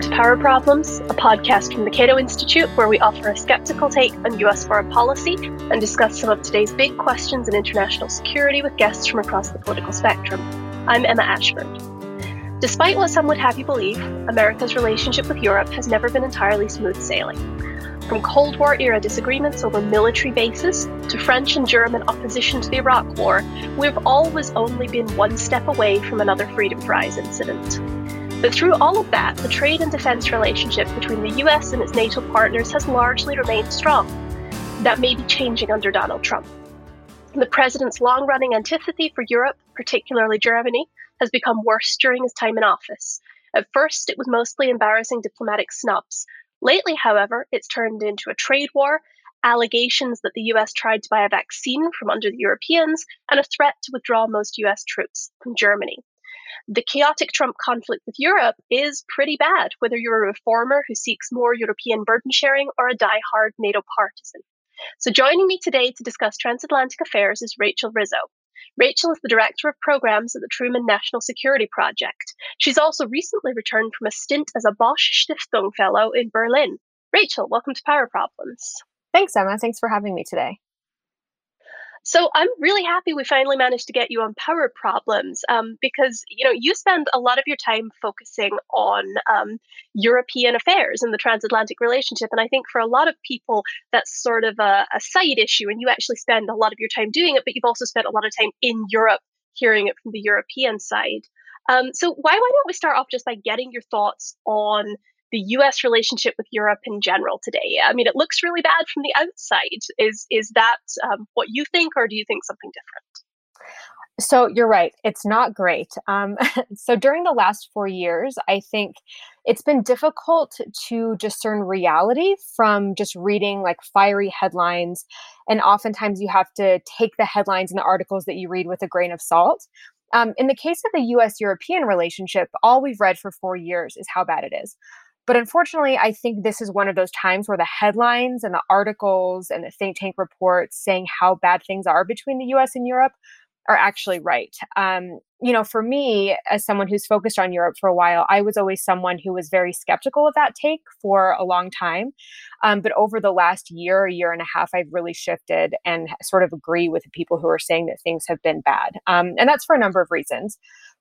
Welcome to Power Problems, a podcast from the Cato Institute where we offer a skeptical take on US foreign policy and discuss some of today's big questions in international security with guests from across the political spectrum. I'm Emma Ashford. Despite what some would have you believe, America's relationship with Europe has never been entirely smooth sailing. From Cold War era disagreements over military bases to French and German opposition to the Iraq War, we've always only been one step away from another Freedom Fries incident. But through all of that, the trade and defence relationship between the US and its NATO partners has largely remained strong. That may be changing under Donald Trump. The president's long running antipathy for Europe, particularly Germany, has become worse during his time in office. At first, it was mostly embarrassing diplomatic snubs. Lately, however, it's turned into a trade war, allegations that the US tried to buy a vaccine from under the Europeans, and a threat to withdraw most US troops from Germany the chaotic Trump conflict with Europe is pretty bad, whether you're a reformer who seeks more European burden sharing or a die-hard NATO partisan. So, joining me today to discuss transatlantic affairs is Rachel Rizzo. Rachel is the Director of Programs at the Truman National Security Project. She's also recently returned from a stint as a Bosch Stiftung Fellow in Berlin. Rachel, welcome to Power Problems. Thanks, Emma. Thanks for having me today. So I'm really happy we finally managed to get you on power problems um, because you know you spend a lot of your time focusing on um, European affairs and the transatlantic relationship, and I think for a lot of people that's sort of a, a side issue, and you actually spend a lot of your time doing it, but you've also spent a lot of time in Europe hearing it from the European side. Um, so why why don't we start off just by getting your thoughts on the US relationship with Europe in general today? I mean, it looks really bad from the outside. Is is that um, what you think, or do you think something different? So you're right. It's not great. Um, so during the last four years, I think it's been difficult to discern reality from just reading like fiery headlines. And oftentimes you have to take the headlines and the articles that you read with a grain of salt. Um, in the case of the US European relationship, all we've read for four years is how bad it is. But unfortunately, I think this is one of those times where the headlines and the articles and the think tank reports saying how bad things are between the US and Europe are actually right. Um, you know, for me, as someone who's focused on Europe for a while, I was always someone who was very skeptical of that take for a long time. Um, but over the last year, year and a half, I've really shifted and sort of agree with the people who are saying that things have been bad. Um, and that's for a number of reasons.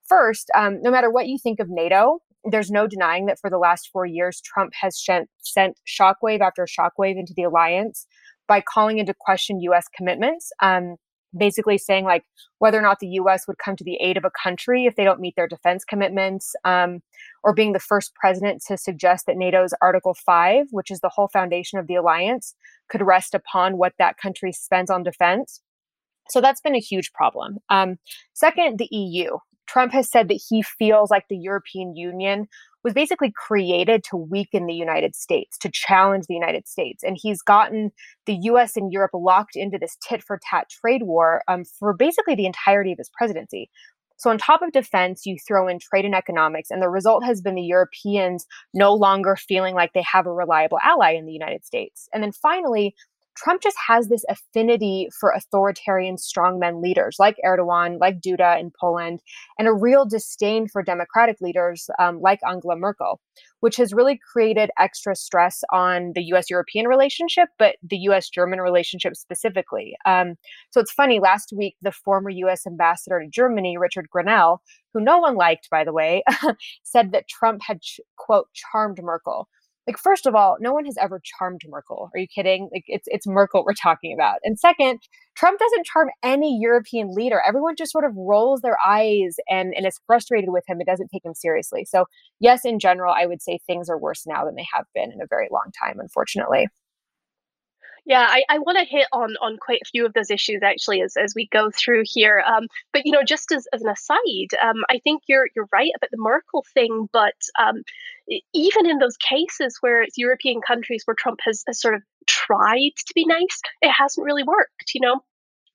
First, um, no matter what you think of NATO, there's no denying that for the last four years, Trump has sent, sent shockwave after shockwave into the alliance by calling into question U.S. commitments. Um, basically saying like whether or not the U.S. would come to the aid of a country if they don't meet their defense commitments, um, or being the first president to suggest that NATO's Article Five, which is the whole foundation of the alliance, could rest upon what that country spends on defense. So that's been a huge problem. Um, second, the EU. Trump has said that he feels like the European Union was basically created to weaken the United States, to challenge the United States. And he's gotten the US and Europe locked into this tit for tat trade war um, for basically the entirety of his presidency. So, on top of defense, you throw in trade and economics, and the result has been the Europeans no longer feeling like they have a reliable ally in the United States. And then finally, Trump just has this affinity for authoritarian strongmen leaders like Erdogan, like Duda in Poland, and a real disdain for democratic leaders um, like Angela Merkel, which has really created extra stress on the US European relationship, but the US German relationship specifically. Um, so it's funny, last week, the former US ambassador to Germany, Richard Grenell, who no one liked, by the way, said that Trump had, quote, charmed Merkel like first of all no one has ever charmed merkel. Are you kidding? Like it's it's merkel we're talking about. And second trump doesn't charm any european leader. Everyone just sort of rolls their eyes and and is frustrated with him. It doesn't take him seriously. So yes in general i would say things are worse now than they have been in a very long time unfortunately yeah, I, I want to hit on on quite a few of those issues actually as, as we go through here. Um, but you know, just as, as an aside, um, I think you're you're right about the Merkel thing. But um, even in those cases where it's European countries where Trump has, has sort of tried to be nice, it hasn't really worked. You know,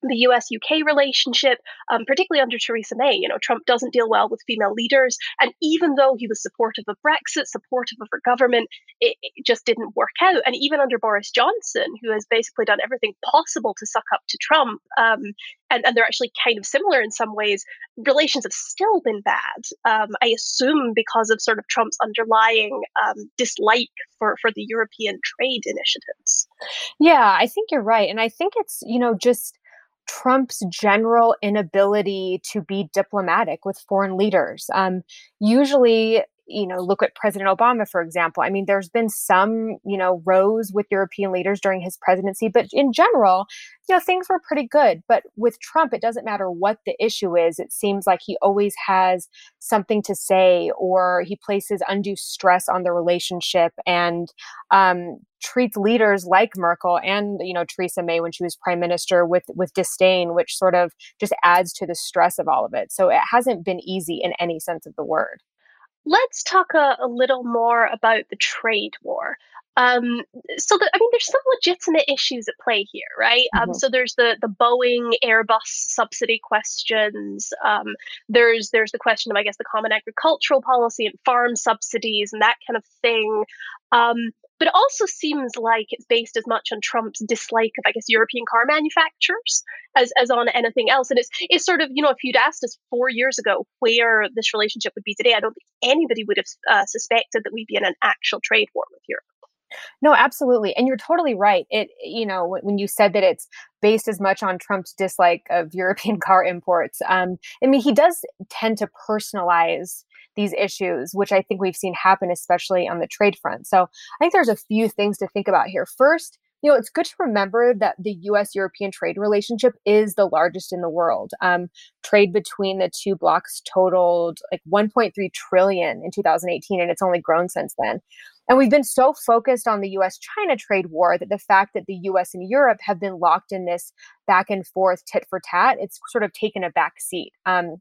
the US UK relationship, um, particularly under Theresa May. You know, Trump doesn't deal well with female leaders. And even though he was supportive of Brexit, supportive of her government, it, it, just didn't work out. And even under Boris Johnson, who has basically done everything possible to suck up to Trump, um, and, and they're actually kind of similar in some ways, relations have still been bad. Um, I assume because of sort of Trump's underlying um, dislike for, for the European trade initiatives. Yeah, I think you're right. And I think it's, you know, just Trump's general inability to be diplomatic with foreign leaders. Um, usually, you know, look at President Obama, for example. I mean, there's been some, you know, rows with European leaders during his presidency, but in general, you know, things were pretty good. But with Trump, it doesn't matter what the issue is. It seems like he always has something to say or he places undue stress on the relationship and um, treats leaders like Merkel and, you know, Theresa May when she was prime minister with, with disdain, which sort of just adds to the stress of all of it. So it hasn't been easy in any sense of the word. Let's talk a, a little more about the trade war. Um, so the, I mean, there's some legitimate issues at play here, right? Um, mm-hmm. Um, so there's the the Boeing Airbus subsidy questions. Um, there's there's the question of I guess the common agricultural policy and farm subsidies and that kind of thing. But it also seems like it's based as much on Trump's dislike of, I guess, European car manufacturers as, as on anything else. And it's, it's sort of, you know, if you'd asked us four years ago where this relationship would be today, I don't think anybody would have uh, suspected that we'd be in an actual trade war with Europe. No, absolutely. And you're totally right. It, you know, when you said that it's based as much on Trump's dislike of European car imports, um, I mean, he does tend to personalize these issues, which I think we've seen happen, especially on the trade front. So I think there's a few things to think about here. First, you know, it's good to remember that the US European trade relationship is the largest in the world. Um, trade between the two blocks totaled like 1.3 trillion in 2018, and it's only grown since then. And we've been so focused on the US China trade war that the fact that the US and Europe have been locked in this back and forth tit for tat, it's sort of taken a back seat. Um,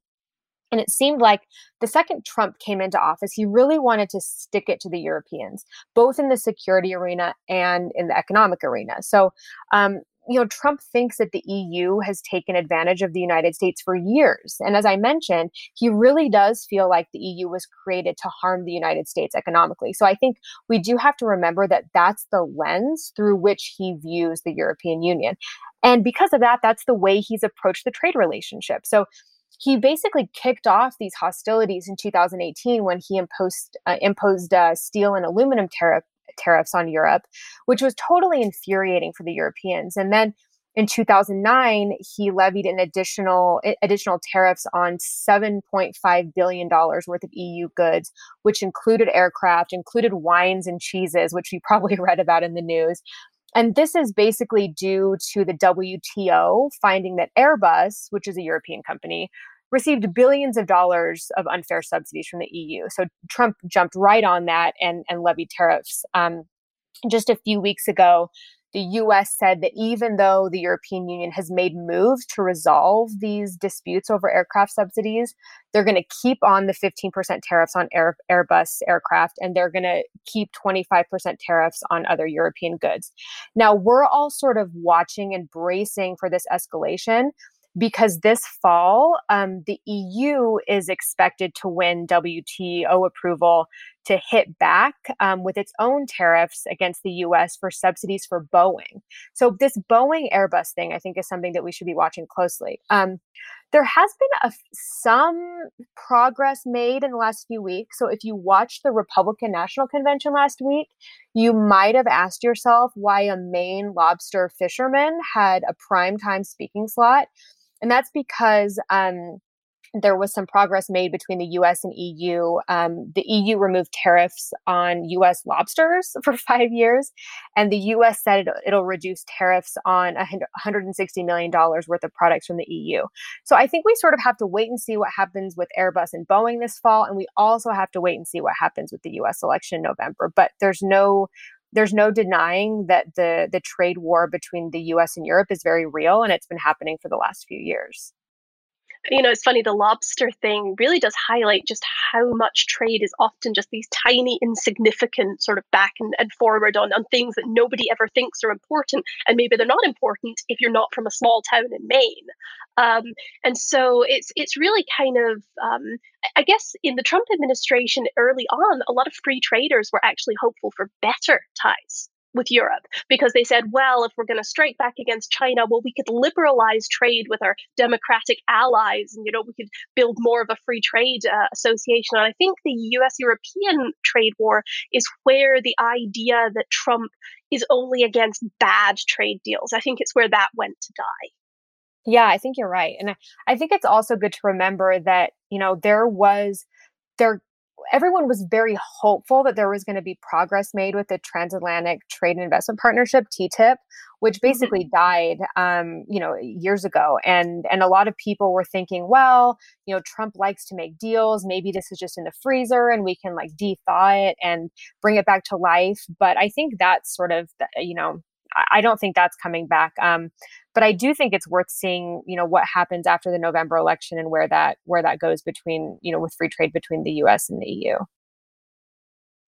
and it seemed like the second Trump came into office, he really wanted to stick it to the Europeans, both in the security arena and in the economic arena. So, um, you know, Trump thinks that the EU has taken advantage of the United States for years. And as I mentioned, he really does feel like the EU was created to harm the United States economically. So I think we do have to remember that that's the lens through which he views the European Union. And because of that, that's the way he's approached the trade relationship. So he basically kicked off these hostilities in 2018 when he imposed uh, imposed uh, steel and aluminum tariff tariffs on Europe, which was totally infuriating for the Europeans. And then in 2009, he levied an additional additional tariffs on 7.5 billion dollars worth of EU goods, which included aircraft, included wines and cheeses, which you probably read about in the news, and this is basically due to the WTO finding that Airbus, which is a European company, received billions of dollars of unfair subsidies from the EU. So Trump jumped right on that and, and levied tariffs. Um, just a few weeks ago, the US said that even though the European Union has made moves to resolve these disputes over aircraft subsidies, they're going to keep on the 15% tariffs on Air, Airbus aircraft and they're going to keep 25% tariffs on other European goods. Now, we're all sort of watching and bracing for this escalation because this fall, um, the EU is expected to win WTO approval to hit back um, with its own tariffs against the US for subsidies for Boeing. So, this Boeing Airbus thing, I think, is something that we should be watching closely. Um, there has been a, some progress made in the last few weeks. So, if you watched the Republican National Convention last week, you might have asked yourself why a Maine lobster fisherman had a prime time speaking slot. And that's because um, there was some progress made between the US and EU. Um, the EU removed tariffs on US lobsters for five years, and the US said it, it'll reduce tariffs on $160 million worth of products from the EU. So I think we sort of have to wait and see what happens with Airbus and Boeing this fall, and we also have to wait and see what happens with the US election in November. But there's no there's no denying that the the trade war between the US and Europe is very real and it's been happening for the last few years. You know, it's funny, the lobster thing really does highlight just how much trade is often just these tiny, insignificant sort of back and, and forward on, on things that nobody ever thinks are important. And maybe they're not important if you're not from a small town in Maine. Um, and so it's it's really kind of um, I guess in the Trump administration early on, a lot of free traders were actually hopeful for better ties with Europe because they said, well, if we're going to strike back against China, well, we could liberalize trade with our democratic allies, and you know, we could build more of a free trade uh, association. And I think the U.S. European trade war is where the idea that Trump is only against bad trade deals. I think it's where that went to die. Yeah, I think you're right. And I, I think it's also good to remember that, you know, there was there everyone was very hopeful that there was going to be progress made with the transatlantic trade and investment partnership ttip which mm-hmm. basically died um, you know years ago and and a lot of people were thinking well you know trump likes to make deals maybe this is just in the freezer and we can like de-thaw it and bring it back to life but i think that's sort of you know I don't think that's coming back. Um, but I do think it's worth seeing, you know, what happens after the November election and where that where that goes between, you know, with free trade between the U.S. and the EU.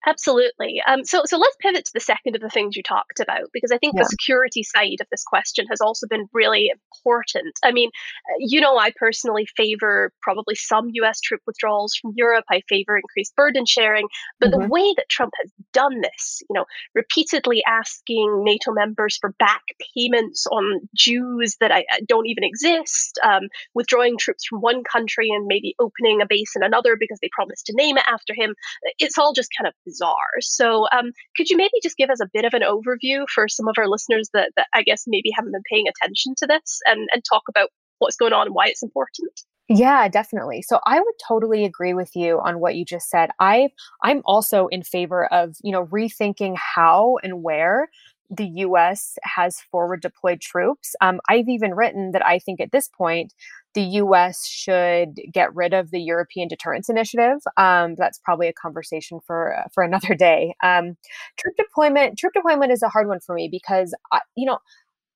Absolutely. Um, so, so let's pivot to the second of the things you talked about, because I think yeah. the security side of this question has also been really important. I mean, uh, you know, I personally favor probably some US troop withdrawals from Europe. I favor increased burden sharing. But mm-hmm. the way that Trump has done this, you know, repeatedly asking NATO members for back payments on dues that I, don't even exist, um, withdrawing troops from one country and maybe opening a base in another because they promised to name it after him, it's all just kind of bizarre. So, um, could you maybe just give us a bit of an overview for some of our listeners that, that I guess maybe haven't been paying attention to this and, and talk about what's going on and why it's important? Yeah, definitely. So I would totally agree with you on what you just said. I I'm also in favor of, you know, rethinking how and where the US has forward deployed troops. Um, I've even written that I think at this point, the US should get rid of the European Deterrence Initiative. Um, that's probably a conversation for, for another day. Um, troop deployment, troop deployment is a hard one for me because, I, you know,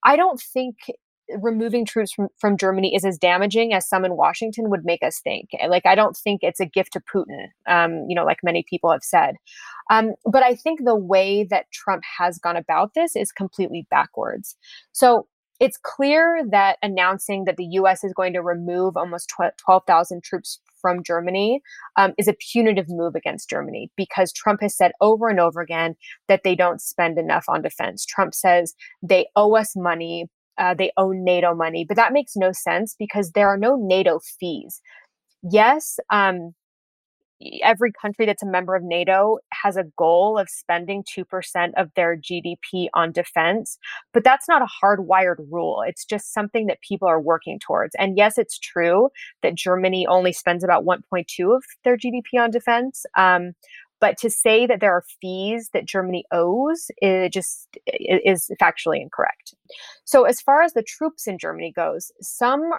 I don't think removing troops from, from Germany is as damaging as some in Washington would make us think. Like, I don't think it's a gift to Putin, um, you know, like many people have said. Um, but I think the way that Trump has gone about this is completely backwards. So it's clear that announcing that the US is going to remove almost 12,000 troops from Germany um, is a punitive move against Germany because Trump has said over and over again that they don't spend enough on defense. Trump says they owe us money, uh, they owe NATO money, but that makes no sense because there are no NATO fees. Yes, um, every country that's a member of NATO has a goal of spending 2% of their GDP on defense, but that's not a hardwired rule. It's just something that people are working towards. And yes, it's true that Germany only spends about 1.2 of their GDP on defense. Um, but to say that there are fees that Germany owes it just is factually incorrect. So as far as the troops in Germany goes, some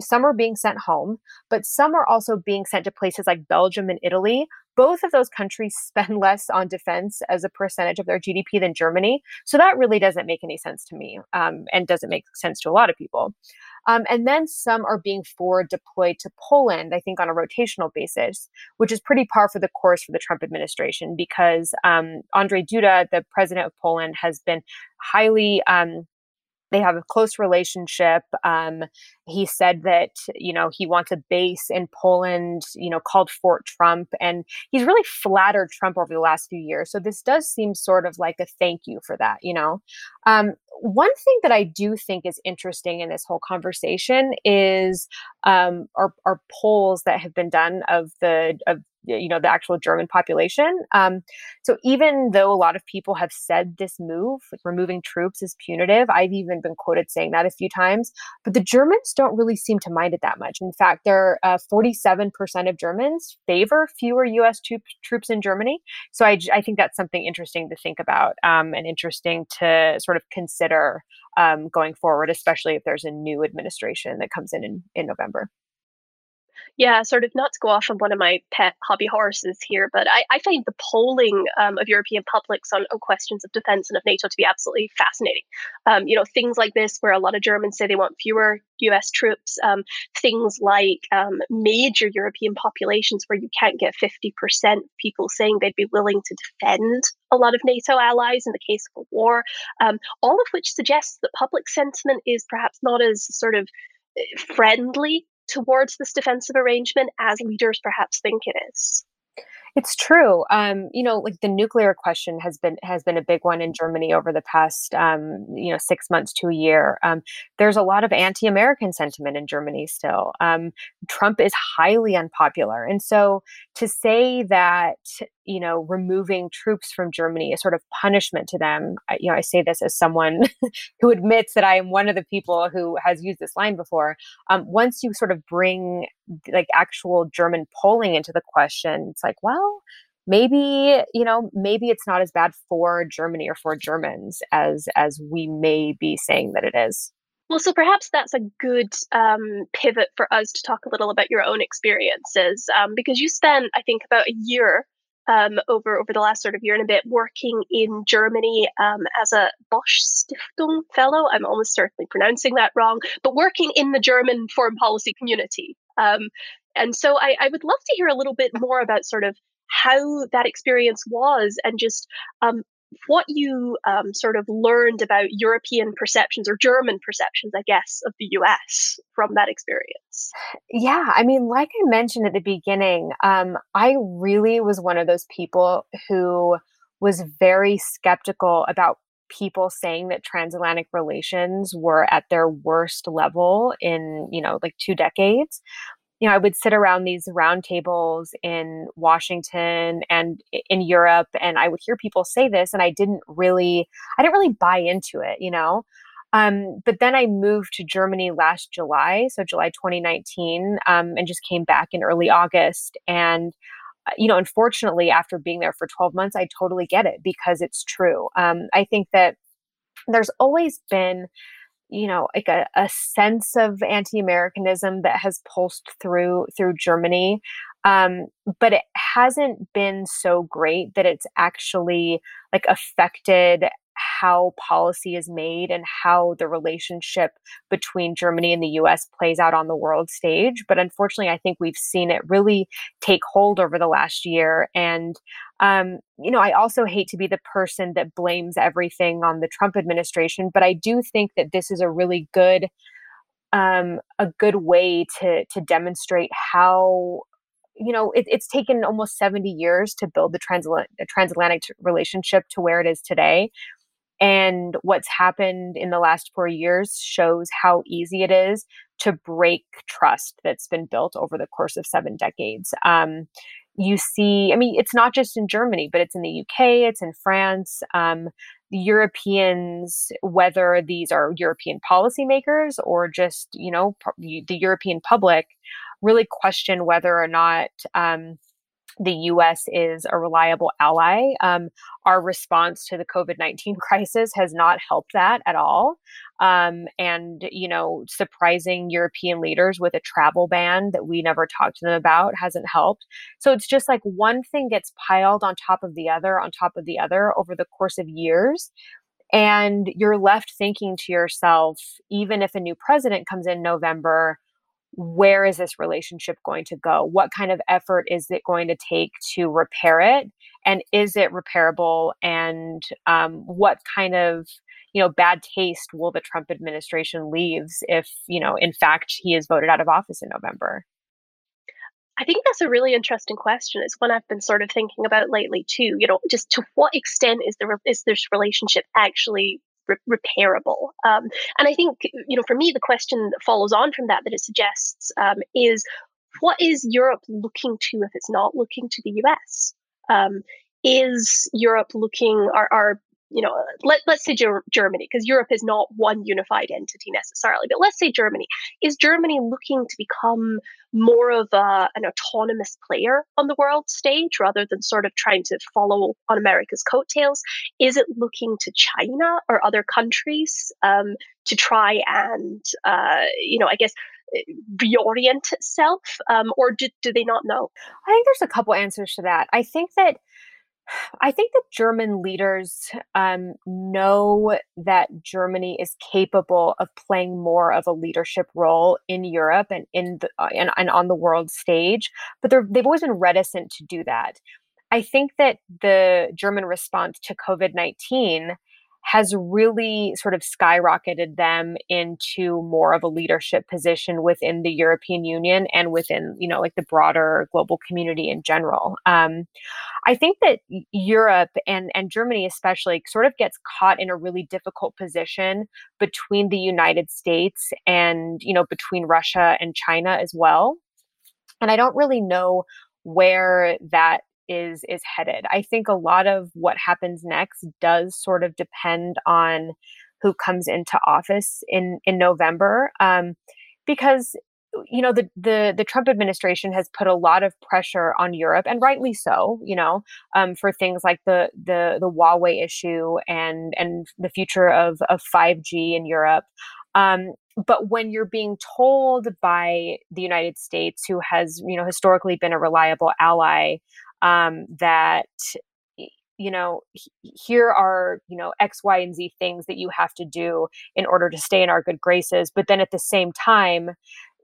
some are being sent home, but some are also being sent to places like Belgium and Italy. Both of those countries spend less on defense as a percentage of their GDP than Germany. So that really doesn't make any sense to me um, and doesn't make sense to a lot of people. Um, and then some are being forward deployed to Poland, I think on a rotational basis, which is pretty par for the course for the Trump administration because um, Andrzej Duda, the president of Poland, has been highly um, they have a close relationship. Um, he said that you know he wants a base in Poland, you know, called Fort Trump, and he's really flattered Trump over the last few years. So this does seem sort of like a thank you for that, you know. Um, one thing that I do think is interesting in this whole conversation is um, polls that have been done of the of you know the actual German population. Um, so even though a lot of people have said this move, like removing troops, is punitive, I've even been quoted saying that a few times. But the Germans don't really seem to mind it that much. In fact, there uh, 47% of Germans favor fewer U.S. Troop, troops in Germany. So I, I think that's something interesting to think about um, and interesting to sort of consider um, going forward, especially if there's a new administration that comes in in, in November. Yeah, sort of not to go off on one of my pet hobby horses here, but I, I find the polling um, of European publics on, on, questions of defense and of NATO to be absolutely fascinating. Um, you know, things like this, where a lot of Germans say they want fewer US troops, um, things like um, major European populations where you can't get 50% people saying they'd be willing to defend a lot of NATO allies in the case of a war, um, all of which suggests that public sentiment is perhaps not as sort of eh, friendly towards this defensive arrangement as leaders perhaps think it is. It's true. Um, you know, like the nuclear question has been has been a big one in Germany over the past um, you know six months to a year. Um, there's a lot of anti-American sentiment in Germany still. Um, Trump is highly unpopular, and so to say that you know removing troops from Germany is sort of punishment to them. I, you know, I say this as someone who admits that I am one of the people who has used this line before. Um, once you sort of bring like actual German polling into the question, it's like, well, maybe you know maybe it's not as bad for Germany or for Germans as as we may be saying that it is. Well, so perhaps that's a good um, pivot for us to talk a little about your own experiences, um, because you spent, I think, about a year um, over over the last sort of year and a bit working in Germany um, as a Bosch Stiftung fellow. I'm almost certainly pronouncing that wrong, but working in the German foreign policy community. Um, and so I, I, would love to hear a little bit more about sort of how that experience was and just um, what you um, sort of learned about European perceptions or German perceptions, I guess, of the US from that experience. Yeah, I mean, like I mentioned at the beginning, um, I really was one of those people who was very skeptical about people saying that transatlantic relations were at their worst level in, you know, like two decades. You know, I would sit around these roundtables in Washington and in Europe, and I would hear people say this, and I didn't really, I didn't really buy into it, you know. Um, but then I moved to Germany last July, so July 2019, um, and just came back in early August. And uh, you know, unfortunately, after being there for 12 months, I totally get it because it's true. Um, I think that there's always been, you know, like a, a sense of anti-Americanism that has pulsed through through Germany, um, but it hasn't been so great that it's actually like affected how policy is made and how the relationship between Germany and the US plays out on the world stage. But unfortunately, I think we've seen it really take hold over the last year. And, um, you know, I also hate to be the person that blames everything on the Trump administration, but I do think that this is a really good. Um, a good way to to demonstrate how you know it, it's taken almost 70 years to build the transatlantic, transatlantic relationship to where it is today and what's happened in the last four years shows how easy it is to break trust that's been built over the course of seven decades. Um, you see, I mean, it's not just in Germany, but it's in the UK, it's in France. Um, Europeans, whether these are European policymakers or just, you know, the European public, really question whether or not um, the US is a reliable ally. Um, our response to the COVID 19 crisis has not helped that at all. Um, and, you know, surprising European leaders with a travel ban that we never talked to them about hasn't helped. So it's just like one thing gets piled on top of the other, on top of the other over the course of years. And you're left thinking to yourself, even if a new president comes in November, where is this relationship going to go? What kind of effort is it going to take to repair it? And is it repairable? And um, what kind of you know bad taste will the Trump administration leaves if you know in fact he is voted out of office in November? I think that's a really interesting question. It's one I've been sort of thinking about lately too. You know, just to what extent is the is this relationship actually re- repairable? Um, and I think, you know, for me, the question that follows on from that that it suggests um, is what is Europe looking to if it's not looking to the US? Um, is Europe looking, are, are you know, let, let's say Ger- Germany, because Europe is not one unified entity necessarily, but let's say Germany. Is Germany looking to become more of a, an autonomous player on the world stage rather than sort of trying to follow on America's coattails? Is it looking to China or other countries um, to try and, uh, you know, I guess reorient itself, um, or do, do they not know? I think there's a couple answers to that. I think that I think that German leaders um, know that Germany is capable of playing more of a leadership role in Europe and in the, uh, and, and on the world stage, but they've always been reticent to do that. I think that the German response to COVID 19 has really sort of skyrocketed them into more of a leadership position within the European Union and within, you know, like the broader global community in general. Um, I think that Europe and, and Germany, especially, sort of gets caught in a really difficult position between the United States and, you know, between Russia and China as well. And I don't really know where that is is headed. I think a lot of what happens next does sort of depend on who comes into office in in November, um, because you know the the the Trump administration has put a lot of pressure on Europe, and rightly so. You know, um, for things like the the the Huawei issue and and the future of of five G in Europe. Um, but when you're being told by the United States, who has you know historically been a reliable ally, um, that you know here are you know x y and z things that you have to do in order to stay in our good graces but then at the same time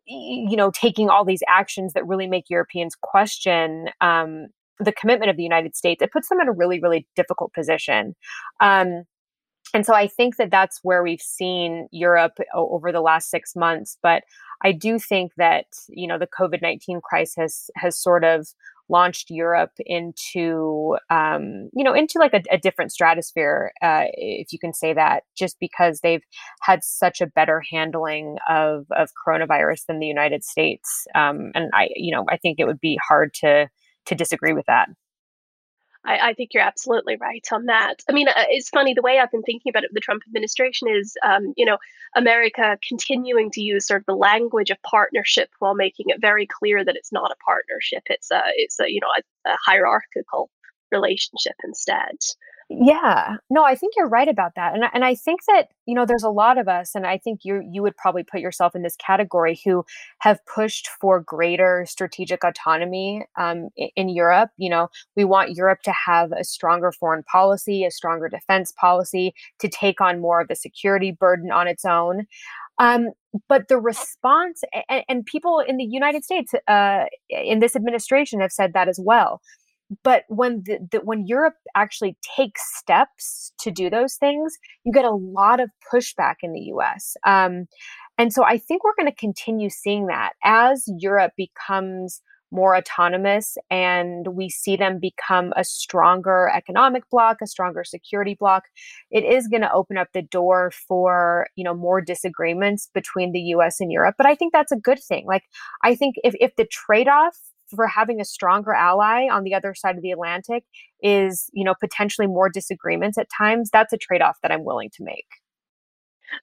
you know taking all these actions that really make europeans question um, the commitment of the united states it puts them in a really really difficult position. Um, and so i think that that's where we've seen europe over the last six months but i do think that you know the covid-19 crisis has sort of launched Europe into, um, you know, into like a, a different stratosphere, uh, if you can say that, just because they've had such a better handling of of coronavirus than the United States. Um, and I, you know, I think it would be hard to to disagree with that. I, I, think you're absolutely right on that. I mean, uh, it's funny the way I've been thinking about it. The Trump administration is, um, you know, America continuing to use sort of the language of partnership while making it very clear that it's not a partnership. It's a, it's a, you know, a, a hierarchical relationship instead. Yeah. No, I think you're right about that. And and I think that, you know, there's a lot of us and I think you you would probably put yourself in this category who have pushed for greater strategic autonomy um, in, in Europe. You know, we want Europe to have a stronger foreign policy, a stronger defense policy, to take on more of the security burden on its own. Um, but the response, and, and, people in the United States, uh, in this administration, have said that as well but when the, the, when Europe actually takes steps to do those things, you get a lot of pushback in the U.S. Um, and so I think we're going to continue seeing that as Europe becomes more autonomous and we see them become a stronger economic bloc a stronger security bloc it is going to open up the door for you know more disagreements between the us and europe but i think that's a good thing like i think if, if the trade-off for having a stronger ally on the other side of the Atlantic is, you know, potentially more disagreements at times, that's a trade off that I'm willing to make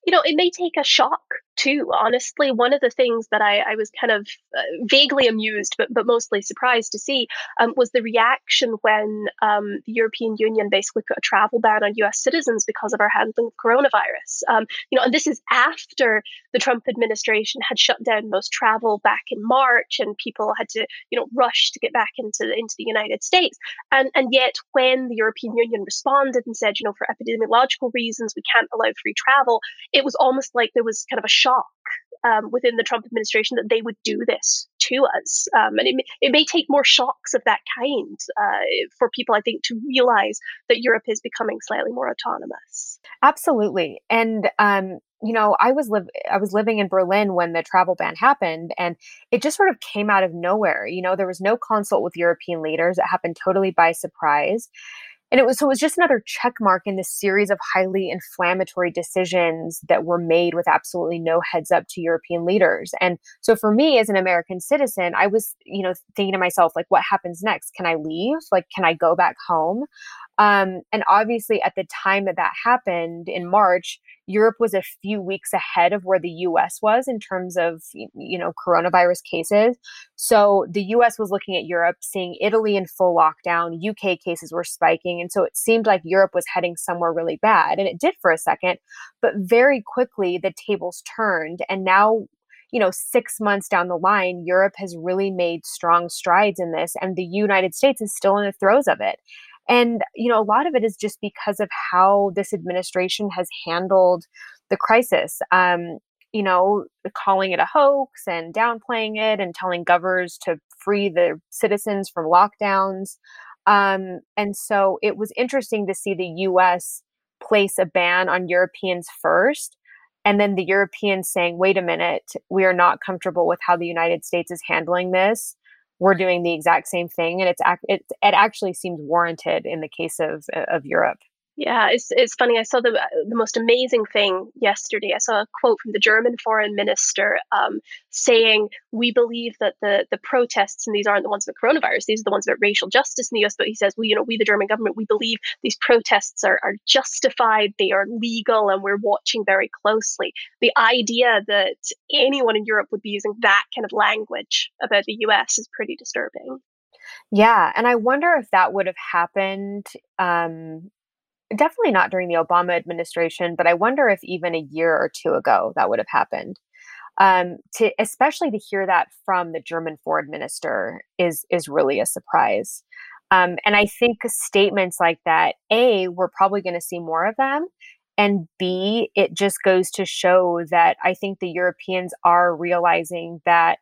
you know, it may take a shock too. Honestly, one of the things that I, I was kind of uh, vaguely amused, but but mostly surprised to see, um, was the reaction when um, the European Union basically put a travel ban on U.S. citizens because of our handling of coronavirus. Um, you know, and this is after the Trump administration had shut down most travel back in March, and people had to, you know, rush to get back into into the United States. And and yet, when the European Union responded and said, you know, for epidemiological reasons, we can't allow free travel it was almost like there was kind of a shock um, within the Trump administration that they would do this to us. Um, and it may, it may take more shocks of that kind uh, for people, I think, to realize that Europe is becoming slightly more autonomous. Absolutely. And, um, you know, I was live I was living in Berlin when the travel ban happened, and it just sort of came out of nowhere. You know, there was no consult with European leaders. It happened totally by surprise and it was so it was just another check mark in this series of highly inflammatory decisions that were made with absolutely no heads up to European leaders. And so for me as an American citizen, I was, you know, thinking to myself like what happens next? Can I leave? Like can I go back home? Um, and obviously, at the time that that happened in March, Europe was a few weeks ahead of where the US was in terms of, you know, coronavirus cases. So the US was looking at Europe, seeing Italy in full lockdown, UK cases were spiking. And so it seemed like Europe was heading somewhere really bad. And it did for a second. But very quickly, the tables turned. And now you know, six months down the line, Europe has really made strong strides in this, and the United States is still in the throes of it. And, you know, a lot of it is just because of how this administration has handled the crisis. Um, you know, calling it a hoax and downplaying it and telling governors to free the citizens from lockdowns. Um, and so it was interesting to see the US place a ban on Europeans first. And then the Europeans saying, wait a minute, we are not comfortable with how the United States is handling this. We're doing the exact same thing. And it's, it, it actually seems warranted in the case of, of Europe. Yeah, it's it's funny. I saw the the most amazing thing yesterday. I saw a quote from the German foreign minister um, saying, "We believe that the the protests and these aren't the ones about coronavirus; these are the ones about racial justice in the U.S." But he says, "We, you know, we the German government, we believe these protests are are justified, they are legal, and we're watching very closely." The idea that anyone in Europe would be using that kind of language about the U.S. is pretty disturbing. Yeah, and I wonder if that would have happened um, definitely not during the Obama administration, but I wonder if even a year or two ago that would have happened. Um, to especially to hear that from the German foreign minister is is really a surprise. Um, and I think statements like that, a, we're probably going to see more of them, and b, it just goes to show that I think the Europeans are realizing that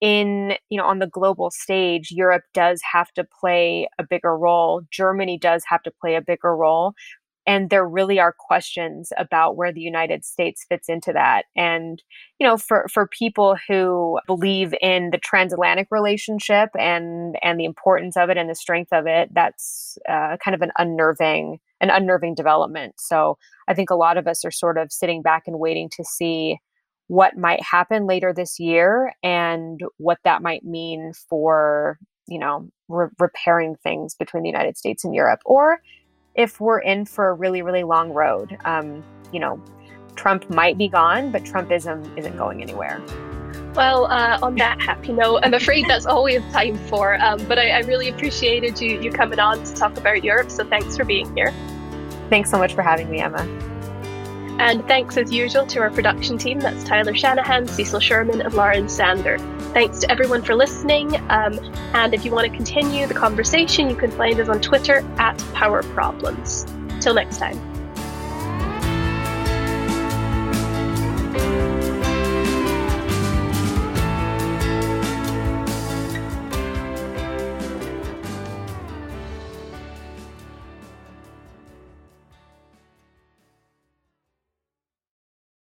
in you know on the global stage europe does have to play a bigger role. Germany does have to play a bigger role. And there really are questions about where the united states fits into that. And you know for for people who believe in the transatlantic relationship and and the importance of it and the strength of it that's uh, kind of an unnerving an unnerving development. So i think a lot of us are sort of sitting back and waiting to see what might happen later this year and what that might mean for you know re- repairing things between the united states and europe or if we're in for a really really long road um, you know trump might be gone but trumpism isn't going anywhere well, uh, on that happy note, I'm afraid that's all we have time for. Um, but I, I really appreciated you, you coming on to talk about Europe. So thanks for being here. Thanks so much for having me, Emma. And thanks as usual to our production team that's Tyler Shanahan, Cecil Sherman, and Lauren Sander. Thanks to everyone for listening. Um, and if you want to continue the conversation, you can find us on Twitter at Power Problems. Till next time.